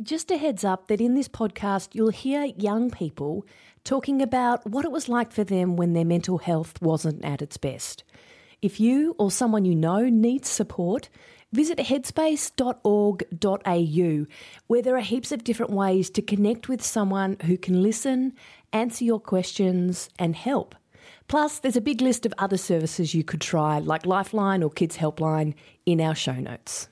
Just a heads up that in this podcast, you'll hear young people talking about what it was like for them when their mental health wasn't at its best. If you or someone you know needs support, visit headspace.org.au, where there are heaps of different ways to connect with someone who can listen, answer your questions, and help. Plus, there's a big list of other services you could try, like Lifeline or Kids Helpline, in our show notes.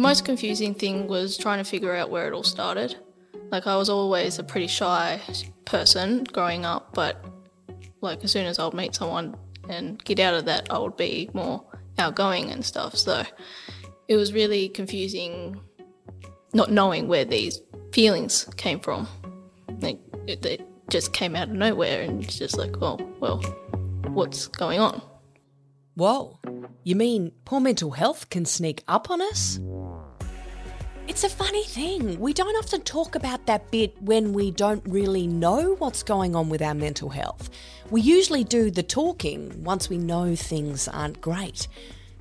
Most confusing thing was trying to figure out where it all started. Like, I was always a pretty shy person growing up, but like, as soon as I would meet someone and get out of that, I would be more outgoing and stuff. So it was really confusing not knowing where these feelings came from. Like, it, it just came out of nowhere, and it's just like, oh, well, what's going on? Whoa, you mean poor mental health can sneak up on us? It's a funny thing. We don't often talk about that bit when we don't really know what's going on with our mental health. We usually do the talking once we know things aren't great.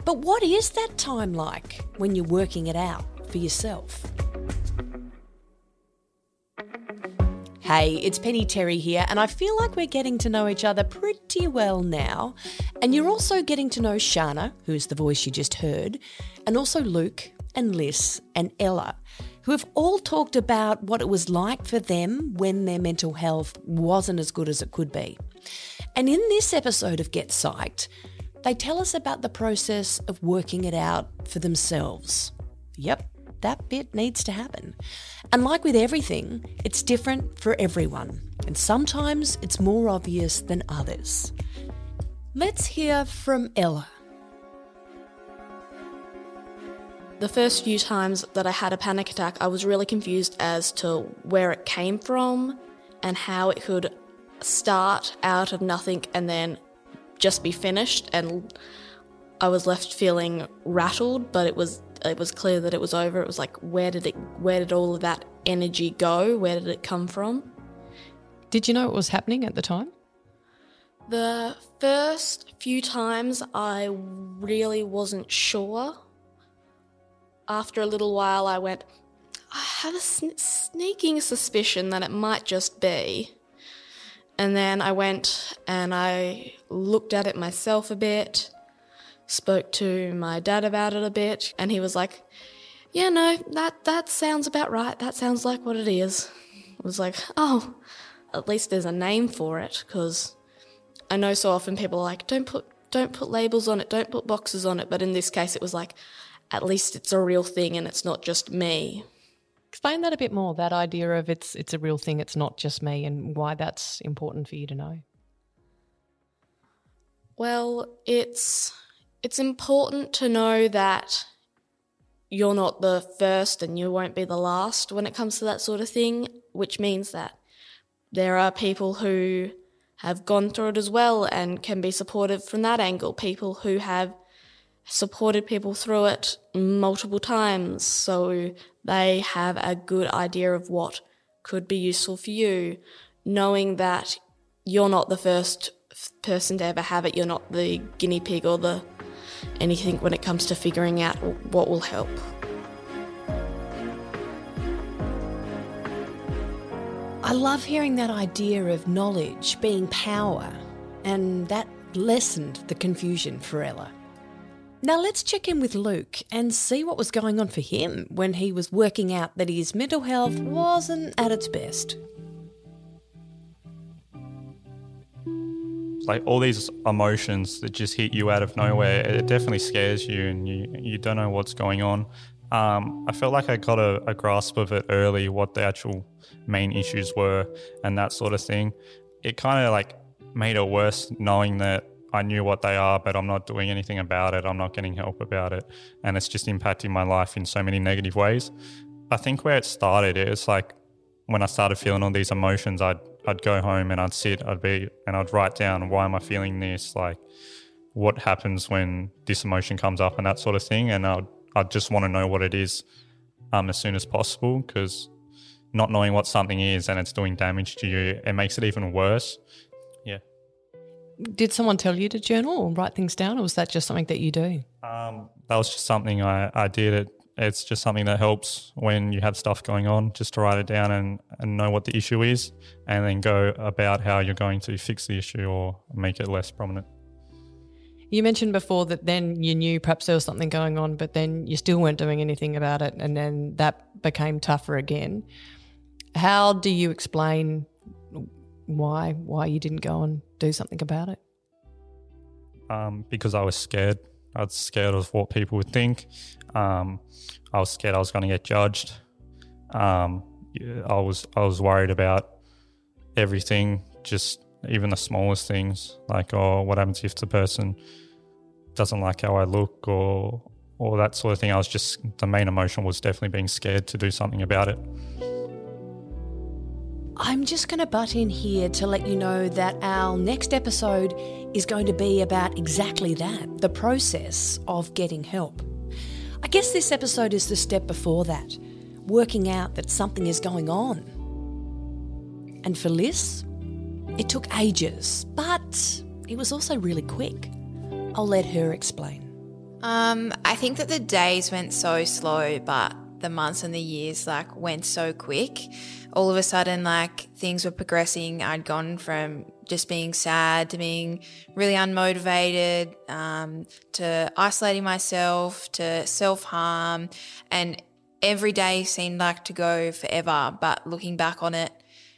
But what is that time like when you're working it out for yourself? Hey, it's Penny Terry here, and I feel like we're getting to know each other pretty well now. And you're also getting to know Shana, who is the voice you just heard, and also Luke, and Liz and Ella, who have all talked about what it was like for them when their mental health wasn't as good as it could be. And in this episode of Get Psyched, they tell us about the process of working it out for themselves. Yep, that bit needs to happen. And like with everything, it's different for everyone, and sometimes it's more obvious than others. Let's hear from Ella. The first few times that I had a panic attack, I was really confused as to where it came from and how it could start out of nothing and then just be finished and I was left feeling rattled, but it was it was clear that it was over. It was like where did it where did all of that energy go? Where did it come from? Did you know what was happening at the time? The first few times I really wasn't sure after a little while, I went, I have a sn- sneaking suspicion that it might just be. And then I went and I looked at it myself a bit, spoke to my dad about it a bit, and he was like, Yeah, no, that, that sounds about right. That sounds like what it is. I was like, Oh, at least there's a name for it, because I know so often people are like, Don't put don't put labels on it, don't put boxes on it. But in this case, it was like, at least it's a real thing and it's not just me. Explain that a bit more, that idea of it's it's a real thing, it's not just me and why that's important for you to know. Well, it's it's important to know that you're not the first and you won't be the last when it comes to that sort of thing, which means that there are people who have gone through it as well and can be supportive from that angle, people who have supported people through it multiple times, so they have a good idea of what could be useful for you, knowing that you're not the first person to ever have it, you're not the guinea pig or the anything when it comes to figuring out what will help. I love hearing that idea of knowledge being power, and that lessened the confusion for Ella. Now let's check in with Luke and see what was going on for him when he was working out that his mental health wasn't at its best. Like all these emotions that just hit you out of nowhere, it definitely scares you and you, you don't know what's going on. Um, I felt like I got a, a grasp of it early, what the actual main issues were and that sort of thing. It kind of like made it worse knowing that I knew what they are, but I'm not doing anything about it. I'm not getting help about it. And it's just impacting my life in so many negative ways. I think where it started, it's like when I started feeling all these emotions, I'd, I'd go home and I'd sit, I'd be, and I'd write down, why am I feeling this? Like, what happens when this emotion comes up and that sort of thing. And I'd, I'd just want to know what it is um, as soon as possible because not knowing what something is and it's doing damage to you, it makes it even worse. Yeah. Did someone tell you to journal or write things down, or was that just something that you do? Um, that was just something I, I did. It, it's just something that helps when you have stuff going on, just to write it down and, and know what the issue is, and then go about how you're going to fix the issue or make it less prominent. You mentioned before that then you knew perhaps there was something going on, but then you still weren't doing anything about it, and then that became tougher again. How do you explain why why you didn't go and do something about it? Um, because I was scared. I was scared of what people would think. Um, I was scared I was going to get judged. Um, I was I was worried about everything, just even the smallest things, like oh, what happens if the person doesn't like how I look, or or that sort of thing. I was just the main emotion was definitely being scared to do something about it. I'm just going to butt in here to let you know that our next episode is going to be about exactly that the process of getting help. I guess this episode is the step before that, working out that something is going on. And for Liz, it took ages, but it was also really quick. I'll let her explain. Um, I think that the days went so slow, but the months and the years like went so quick all of a sudden, like things were progressing. I'd gone from just being sad to being really unmotivated, um, to isolating myself, to self harm. And every day seemed like to go forever. But looking back on it,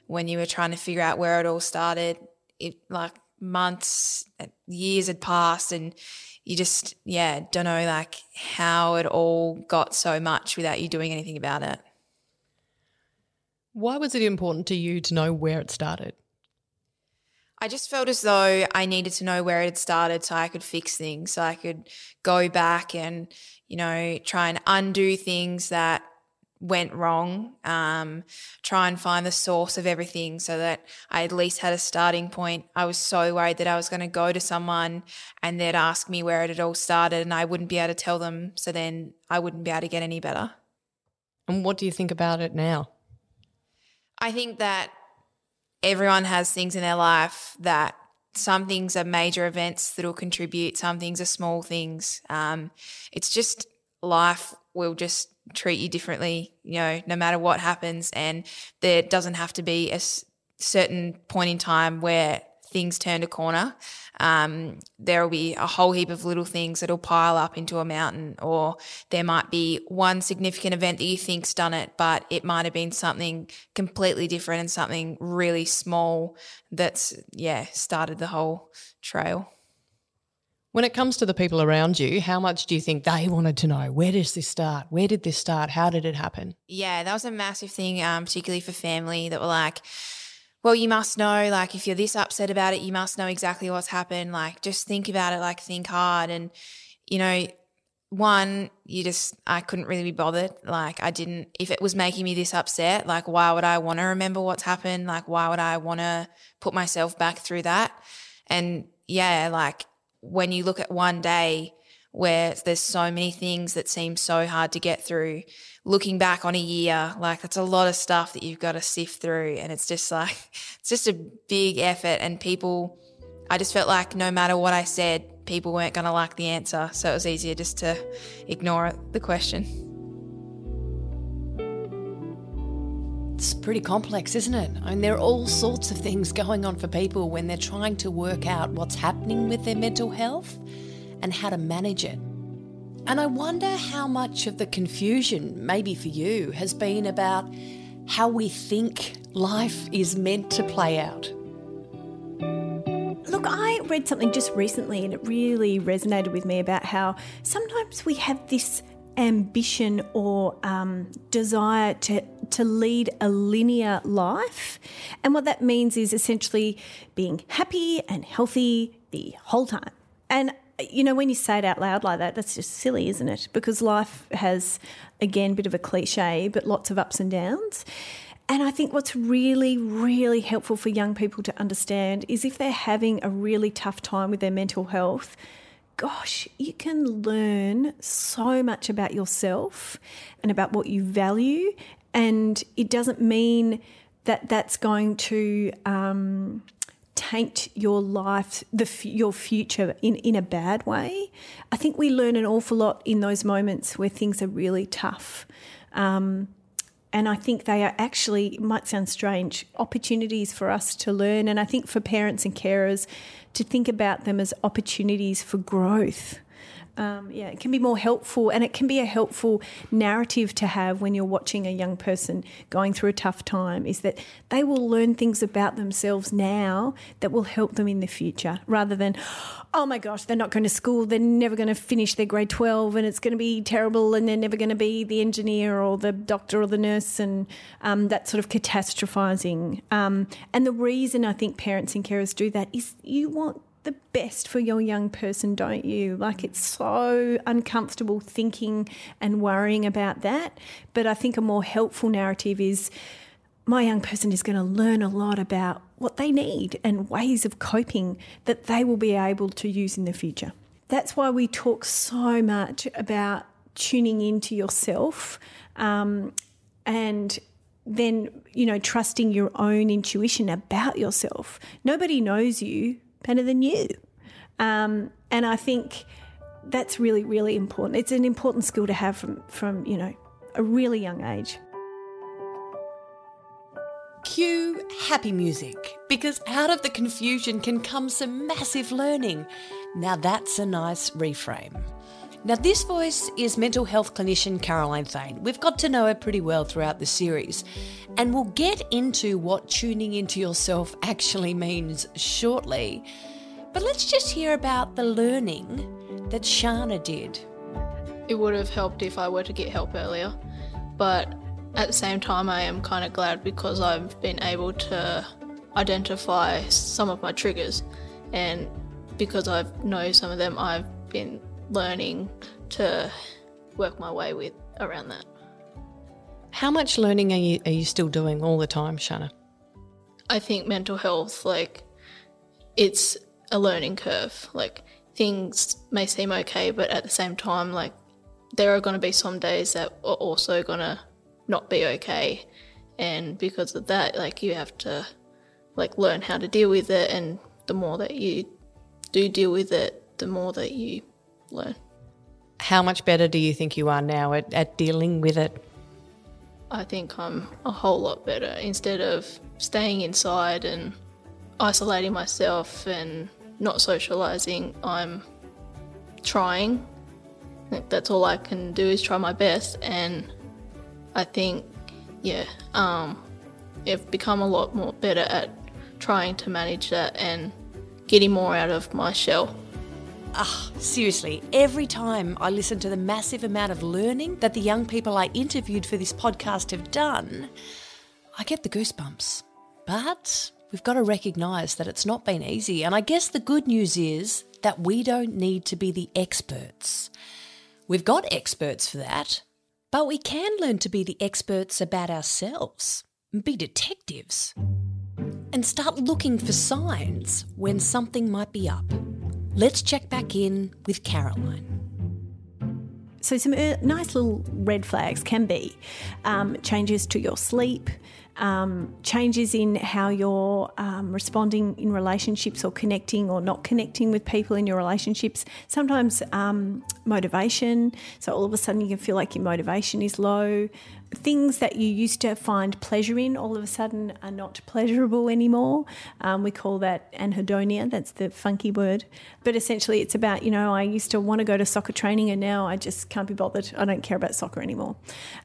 when you were trying to figure out where it all started, it like months, years had passed and you just, yeah, don't know like how it all got so much without you doing anything about it. Why was it important to you to know where it started? I just felt as though I needed to know where it had started so I could fix things, so I could go back and, you know, try and undo things that went wrong, um, try and find the source of everything so that I at least had a starting point. I was so worried that I was going to go to someone and they'd ask me where it had all started and I wouldn't be able to tell them. So then I wouldn't be able to get any better. And what do you think about it now? I think that everyone has things in their life that some things are major events that will contribute, some things are small things. Um, it's just life will just treat you differently, you know, no matter what happens. And there doesn't have to be a certain point in time where things turned a corner, um, there will be a whole heap of little things that'll pile up into a mountain, or there might be one significant event that you think's done it, but it might have been something completely different and something really small that's yeah started the whole trail. When it comes to the people around you, how much do you think they wanted to know? Where does this start? Where did this start? How did it happen? Yeah, that was a massive thing, um, particularly for family that were like, well, you must know, like, if you're this upset about it, you must know exactly what's happened. Like, just think about it, like, think hard. And, you know, one, you just, I couldn't really be bothered. Like, I didn't, if it was making me this upset, like, why would I want to remember what's happened? Like, why would I want to put myself back through that? And yeah, like, when you look at one day where there's so many things that seem so hard to get through, looking back on a year, like that's a lot of stuff that you've got to sift through. And it's just like, it's just a big effort. And people, I just felt like no matter what I said, people weren't going to like the answer. So it was easier just to ignore the question. It's pretty complex, isn't it? I mean, there are all sorts of things going on for people when they're trying to work out what's happening with their mental health and how to manage it. And I wonder how much of the confusion, maybe for you, has been about how we think life is meant to play out. Look, I read something just recently and it really resonated with me about how sometimes we have this ambition or um, desire to to lead a linear life, and what that means is essentially being happy and healthy the whole time. And you know, when you say it out loud like that, that's just silly, isn't it? Because life has, again, a bit of a cliche, but lots of ups and downs. And I think what's really, really helpful for young people to understand is if they're having a really tough time with their mental health, gosh, you can learn so much about yourself and about what you value. And it doesn't mean that that's going to um, paint your life, the your future in in a bad way. I think we learn an awful lot in those moments where things are really tough. Um, and I think they are actually, might sound strange, opportunities for us to learn. And I think for parents and carers to think about them as opportunities for growth um, yeah, it can be more helpful and it can be a helpful narrative to have when you're watching a young person going through a tough time is that they will learn things about themselves now that will help them in the future rather than, oh my gosh, they're not going to school, they're never going to finish their grade 12 and it's going to be terrible and they're never going to be the engineer or the doctor or the nurse and um, that sort of catastrophizing. Um, and the reason I think parents and carers do that is you want the best for your young person, don't you? Like it's so uncomfortable thinking and worrying about that. But I think a more helpful narrative is my young person is going to learn a lot about what they need and ways of coping that they will be able to use in the future. That's why we talk so much about tuning into yourself um, and then, you know, trusting your own intuition about yourself. Nobody knows you better than you. Um, and I think that's really, really important. It's an important skill to have from, from you know, a really young age. Cue happy music, because out of the confusion can come some massive learning. Now that's a nice reframe. Now, this voice is mental health clinician Caroline Thane. We've got to know her pretty well throughout the series, and we'll get into what tuning into yourself actually means shortly. But let's just hear about the learning that Shana did. It would have helped if I were to get help earlier, but at the same time, I am kind of glad because I've been able to identify some of my triggers, and because I know some of them, I've been learning to work my way with around that. How much learning are you are you still doing all the time, Shana? I think mental health, like, it's a learning curve. Like, things may seem okay, but at the same time, like, there are going to be some days that are also going to not be okay. And because of that, like, you have to, like, learn how to deal with it. And the more that you do deal with it, the more that you learn. How much better do you think you are now at, at dealing with it? I think I'm a whole lot better. Instead of staying inside and isolating myself and not socializing, I'm trying. that's all I can do is try my best. And I think, yeah, um, I've become a lot more better at trying to manage that and getting more out of my shell. Ah, seriously, every time I listen to the massive amount of learning that the young people I interviewed for this podcast have done, I get the goosebumps. But we've got to recognise that it's not been easy. And I guess the good news is that we don't need to be the experts. We've got experts for that, but we can learn to be the experts about ourselves, be detectives, and start looking for signs when something might be up. Let's check back in with Caroline. So, some uh, nice little red flags can be um, changes to your sleep, um, changes in how you're um, responding in relationships or connecting or not connecting with people in your relationships. Sometimes um, motivation. So all of a sudden you can feel like your motivation is low. Things that you used to find pleasure in all of a sudden are not pleasurable anymore. Um, we call that anhedonia, that's the funky word. But essentially, it's about, you know, I used to want to go to soccer training and now I just can't be bothered. I don't care about soccer anymore.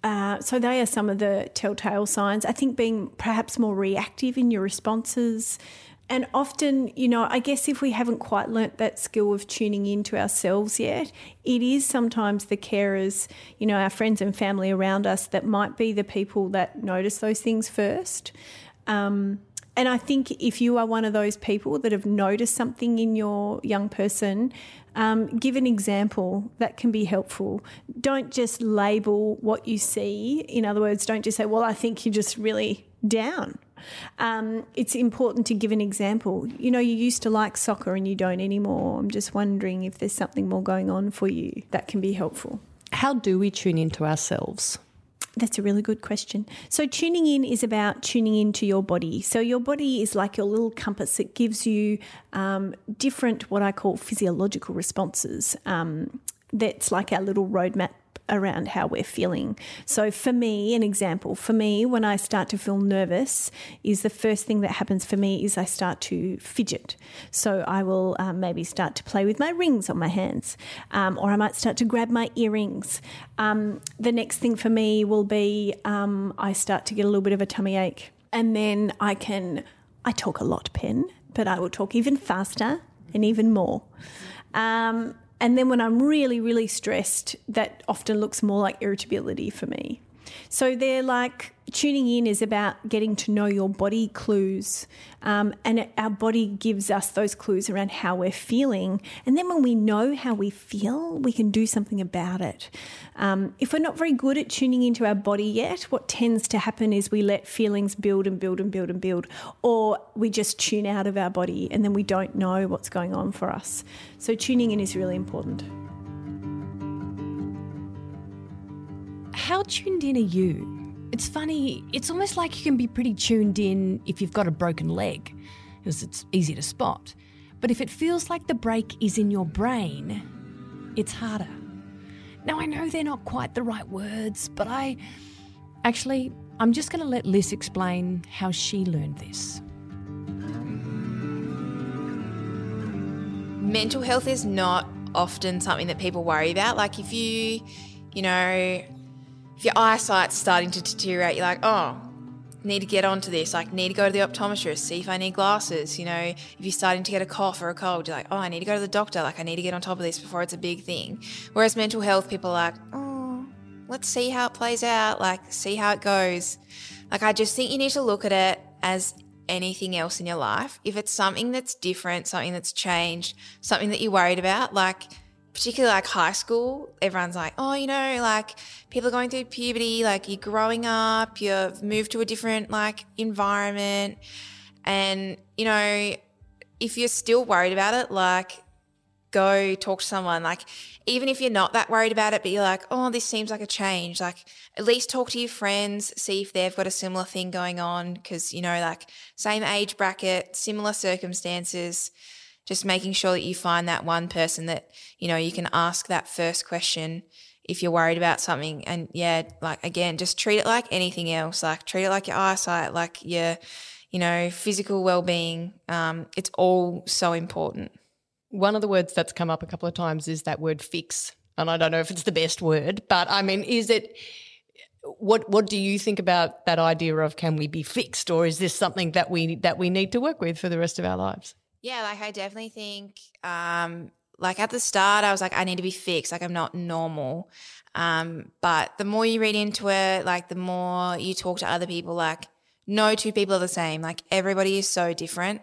Uh, so, they are some of the telltale signs. I think being perhaps more reactive in your responses, and often, you know, I guess if we haven't quite learnt that skill of tuning into ourselves yet, it is sometimes the carers, you know, our friends and family around us that might be the people that notice those things first. Um, and I think if you are one of those people that have noticed something in your young person, um, give an example that can be helpful. Don't just label what you see. In other words, don't just say, well, I think you're just really down um, it's important to give an example. You know, you used to like soccer and you don't anymore. I'm just wondering if there's something more going on for you that can be helpful. How do we tune into ourselves? That's a really good question. So, tuning in is about tuning into your body. So, your body is like your little compass. It gives you um, different, what I call physiological responses. Um, that's like our little roadmap around how we're feeling. So, for me, an example, for me, when I start to feel nervous, is the first thing that happens for me is I start to fidget. So, I will um, maybe start to play with my rings on my hands, um, or I might start to grab my earrings. Um, the next thing for me will be um, I start to get a little bit of a tummy ache, and then I can, I talk a lot, Pen, but I will talk even faster and even more. Um, and then when I'm really, really stressed, that often looks more like irritability for me. So they're like tuning in is about getting to know your body clues. Um, and our body gives us those clues around how we're feeling. And then when we know how we feel, we can do something about it. Um, if we're not very good at tuning into our body yet, what tends to happen is we let feelings build and build and build and build, or we just tune out of our body and then we don't know what's going on for us. So tuning in is really important. How tuned in are you? It's funny, it's almost like you can be pretty tuned in if you've got a broken leg, because it's easy to spot. But if it feels like the break is in your brain, it's harder. Now, I know they're not quite the right words, but I. Actually, I'm just going to let Liz explain how she learned this. Mental health is not often something that people worry about. Like, if you, you know, if your eyesight's starting to deteriorate, you're like, oh, need to get onto this. Like, need to go to the optometrist, see if I need glasses. You know, if you're starting to get a cough or a cold, you're like, oh, I need to go to the doctor. Like, I need to get on top of this before it's a big thing. Whereas mental health, people are like, oh, let's see how it plays out. Like, see how it goes. Like, I just think you need to look at it as anything else in your life. If it's something that's different, something that's changed, something that you're worried about, like, particularly like high school, everyone's like, oh, you know, like people are going through puberty, like you're growing up, you've moved to a different like environment. And, you know, if you're still worried about it, like go talk to someone. Like, even if you're not that worried about it, but you're like, oh, this seems like a change, like at least talk to your friends, see if they've got a similar thing going on. Cause, you know, like same age bracket, similar circumstances just making sure that you find that one person that you know you can ask that first question if you're worried about something. And yeah like again just treat it like anything else. Like treat it like your eyesight like your you know physical well-being. Um, it's all so important. One of the words that's come up a couple of times is that word fix. And i don't know if it's the best word but i mean is it what what do you think about that idea of can we be fixed or is this something that we that we need to work with for the rest of our lives yeah, like I definitely think um like at the start I was like I need to be fixed, like I'm not normal. Um but the more you read into it, like the more you talk to other people like no two people are the same. Like everybody is so different.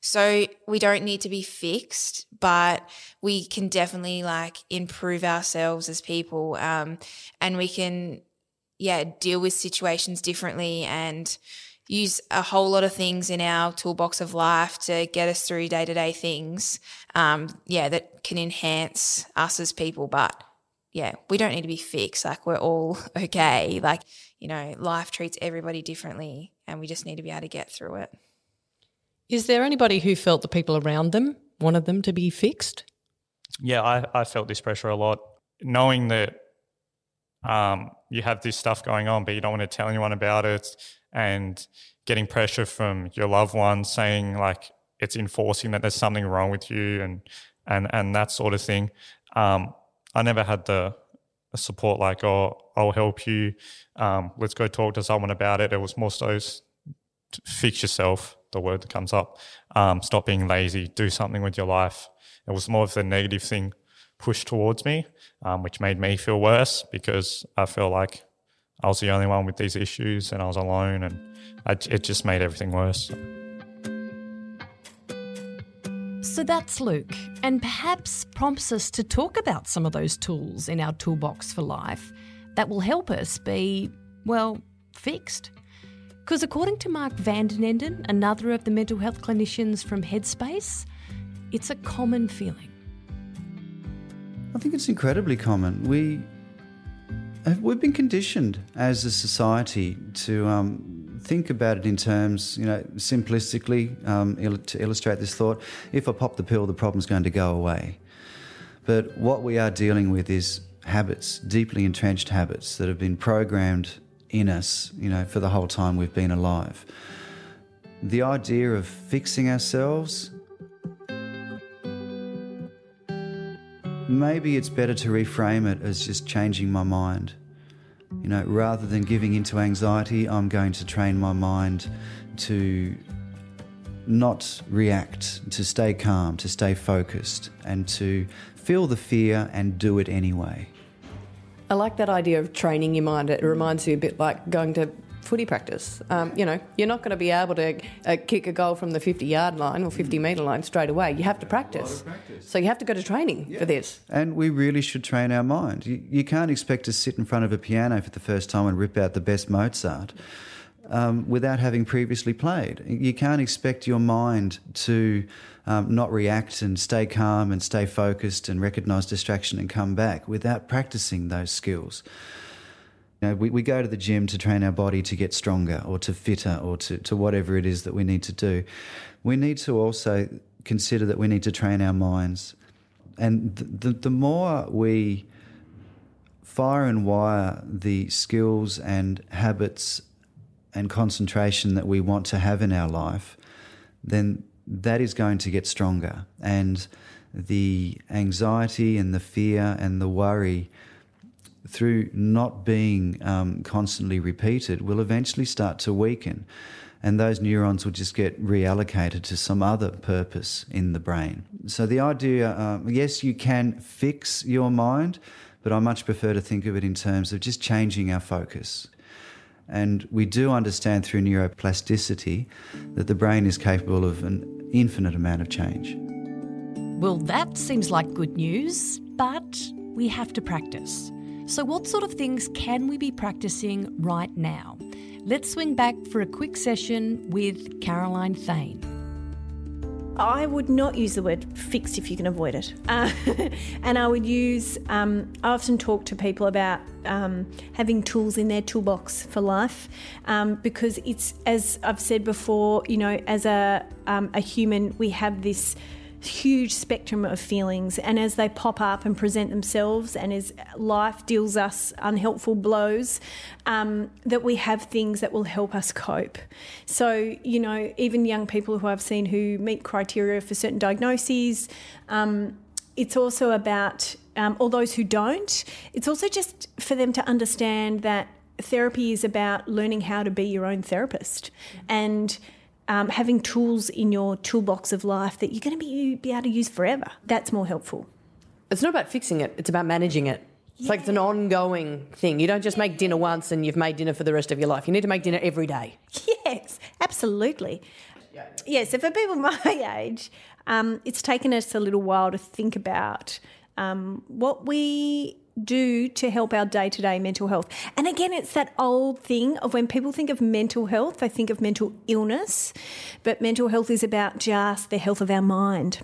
So we don't need to be fixed, but we can definitely like improve ourselves as people. Um and we can yeah, deal with situations differently and use a whole lot of things in our toolbox of life to get us through day to day things. Um, yeah, that can enhance us as people. But yeah, we don't need to be fixed. Like we're all okay. Like, you know, life treats everybody differently and we just need to be able to get through it. Is there anybody who felt the people around them wanted them to be fixed? Yeah, I, I felt this pressure a lot. Knowing that um, you have this stuff going on, but you don't want to tell anyone about it and getting pressure from your loved ones saying like it's enforcing that there's something wrong with you and and and that sort of thing. Um, I never had the support like oh I'll help you. Um, let's go talk to someone about it. It was more so fix yourself. The word that comes up. Um, stop being lazy. Do something with your life. It was more of the negative thing pushed towards me, um, which made me feel worse because I feel like I was the only one with these issues and I was alone, and I, it just made everything worse. So that's Luke, and perhaps prompts us to talk about some of those tools in our toolbox for life that will help us be, well, fixed. Because according to Mark van den Enden, another of the mental health clinicians from Headspace, it's a common feeling. I think it's incredibly common. We We've been conditioned as a society to um, think about it in terms, you know, simplistically, um, il- to illustrate this thought if I pop the pill, the problem's going to go away. But what we are dealing with is habits, deeply entrenched habits that have been programmed in us, you know, for the whole time we've been alive. The idea of fixing ourselves, maybe it's better to reframe it as just changing my mind. You know, rather than giving into anxiety, I'm going to train my mind to not react, to stay calm, to stay focused, and to feel the fear and do it anyway. I like that idea of training your mind. It reminds me a bit like going to footy practice. Um, you know, you're not going to be able to uh, kick a goal from the 50 yard line or 50 metre line straight away. You have to practice. So you have to go to training for this. And we really should train our mind. You, you can't expect to sit in front of a piano for the first time and rip out the best Mozart um, without having previously played. You can't expect your mind to um, not react and stay calm and stay focused and recognise distraction and come back without practicing those skills. Know, we, we go to the gym to train our body to get stronger or to fitter or to, to whatever it is that we need to do. We need to also consider that we need to train our minds. And the, the, the more we fire and wire the skills and habits and concentration that we want to have in our life, then that is going to get stronger. And the anxiety and the fear and the worry through not being um, constantly repeated will eventually start to weaken. And those neurons will just get reallocated to some other purpose in the brain. So, the idea um, yes, you can fix your mind, but I much prefer to think of it in terms of just changing our focus. And we do understand through neuroplasticity that the brain is capable of an infinite amount of change. Well, that seems like good news, but we have to practice. So, what sort of things can we be practicing right now? Let's swing back for a quick session with Caroline Thane. I would not use the word fixed if you can avoid it. Uh, and I would use, um, I often talk to people about um, having tools in their toolbox for life um, because it's, as I've said before, you know, as a, um, a human, we have this huge spectrum of feelings and as they pop up and present themselves and as life deals us unhelpful blows um, that we have things that will help us cope. So you know even young people who i've seen who meet criteria for certain diagnoses um, it's also about um, or those who don't it's also just for them to understand that therapy is about learning how to be your own therapist. And um, having tools in your toolbox of life that you're going to be, be able to use forever. That's more helpful. It's not about fixing it, it's about managing it. It's like it's an ongoing thing. You don't just make dinner once and you've made dinner for the rest of your life. You need to make dinner every day. Yes, absolutely. Yes, so for people my age, um, it's taken us a little while to think about um, what we do to help our day to day mental health. And again, it's that old thing of when people think of mental health, they think of mental illness, but mental health is about just the health of our mind.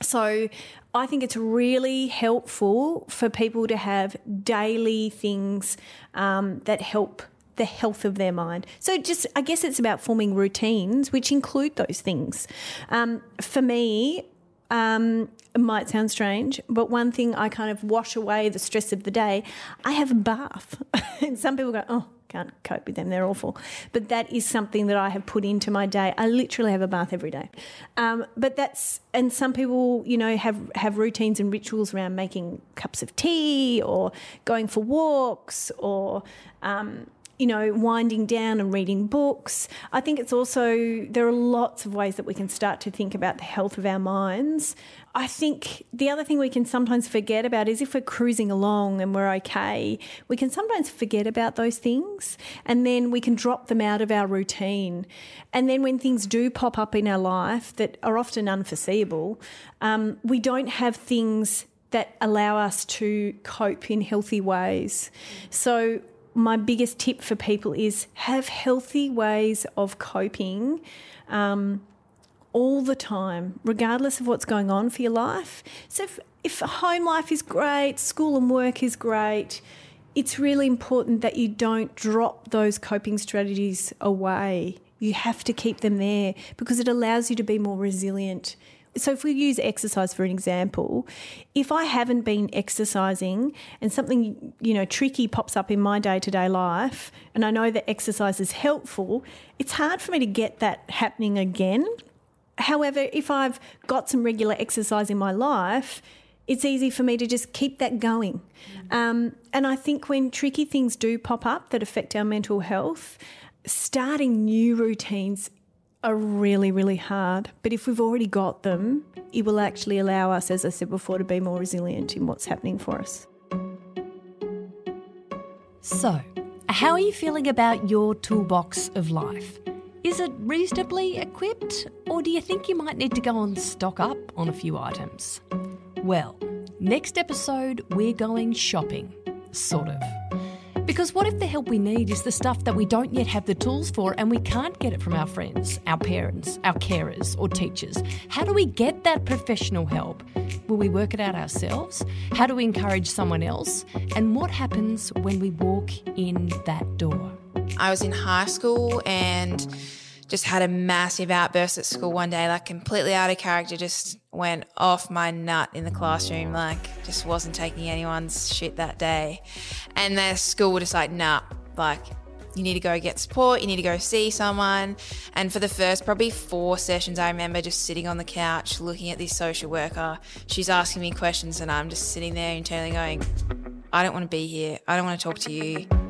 So I think it's really helpful for people to have daily things um, that help the health of their mind. So just, I guess it's about forming routines which include those things. Um, for me, um, it might sound strange, but one thing I kind of wash away the stress of the day, I have a bath. and some people go, oh, can't cope with them, they're awful. But that is something that I have put into my day. I literally have a bath every day. Um, but that's, and some people, you know, have, have routines and rituals around making cups of tea or going for walks or, um, you know, winding down and reading books. I think it's also, there are lots of ways that we can start to think about the health of our minds. I think the other thing we can sometimes forget about is if we're cruising along and we're okay, we can sometimes forget about those things and then we can drop them out of our routine. And then when things do pop up in our life that are often unforeseeable, um, we don't have things that allow us to cope in healthy ways. So my biggest tip for people is have healthy ways of coping um, all the time, regardless of what's going on for your life. So if, if home life is great, school and work is great, it's really important that you don't drop those coping strategies away. You have to keep them there because it allows you to be more resilient. So, if we use exercise for an example, if I haven't been exercising and something, you know, tricky pops up in my day to day life, and I know that exercise is helpful, it's hard for me to get that happening again. However, if I've got some regular exercise in my life, it's easy for me to just keep that going. Um, and I think when tricky things do pop up that affect our mental health, starting new routines are really, really hard. But if we've already got them, it will actually allow us, as I said before, to be more resilient in what's happening for us. So, how are you feeling about your toolbox of life? Is it reasonably equipped, or do you think you might need to go and stock up on a few items? Well, next episode, we're going shopping. Sort of. Because what if the help we need is the stuff that we don't yet have the tools for and we can't get it from our friends, our parents, our carers, or teachers? How do we get that professional help? Will we work it out ourselves? How do we encourage someone else? And what happens when we walk in that door? I was in high school and just had a massive outburst at school one day, like completely out of character, just went off my nut in the classroom, like just wasn't taking anyone's shit that day. And the school were just like, nah, like you need to go get support, you need to go see someone. And for the first probably four sessions, I remember just sitting on the couch looking at this social worker. She's asking me questions, and I'm just sitting there internally going, I don't want to be here. I don't want to talk to you.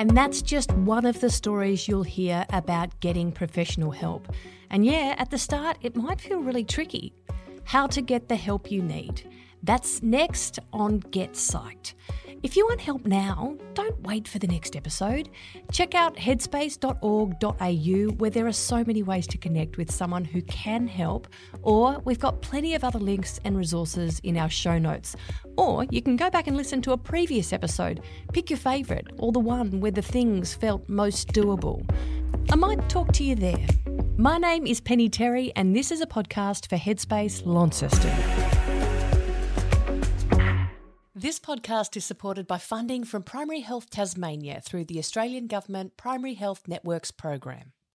And that's just one of the stories you'll hear about getting professional help. And yeah, at the start, it might feel really tricky. How to get the help you need. That's next on Get Psyched. If you want help now, don't wait for the next episode. Check out headspace.org.au where there are so many ways to connect with someone who can help, or we've got plenty of other links and resources in our show notes. Or you can go back and listen to a previous episode. Pick your favourite or the one where the things felt most doable. I might talk to you there. My name is Penny Terry, and this is a podcast for Headspace Launceston. This podcast is supported by funding from Primary Health Tasmania through the Australian Government Primary Health Networks program.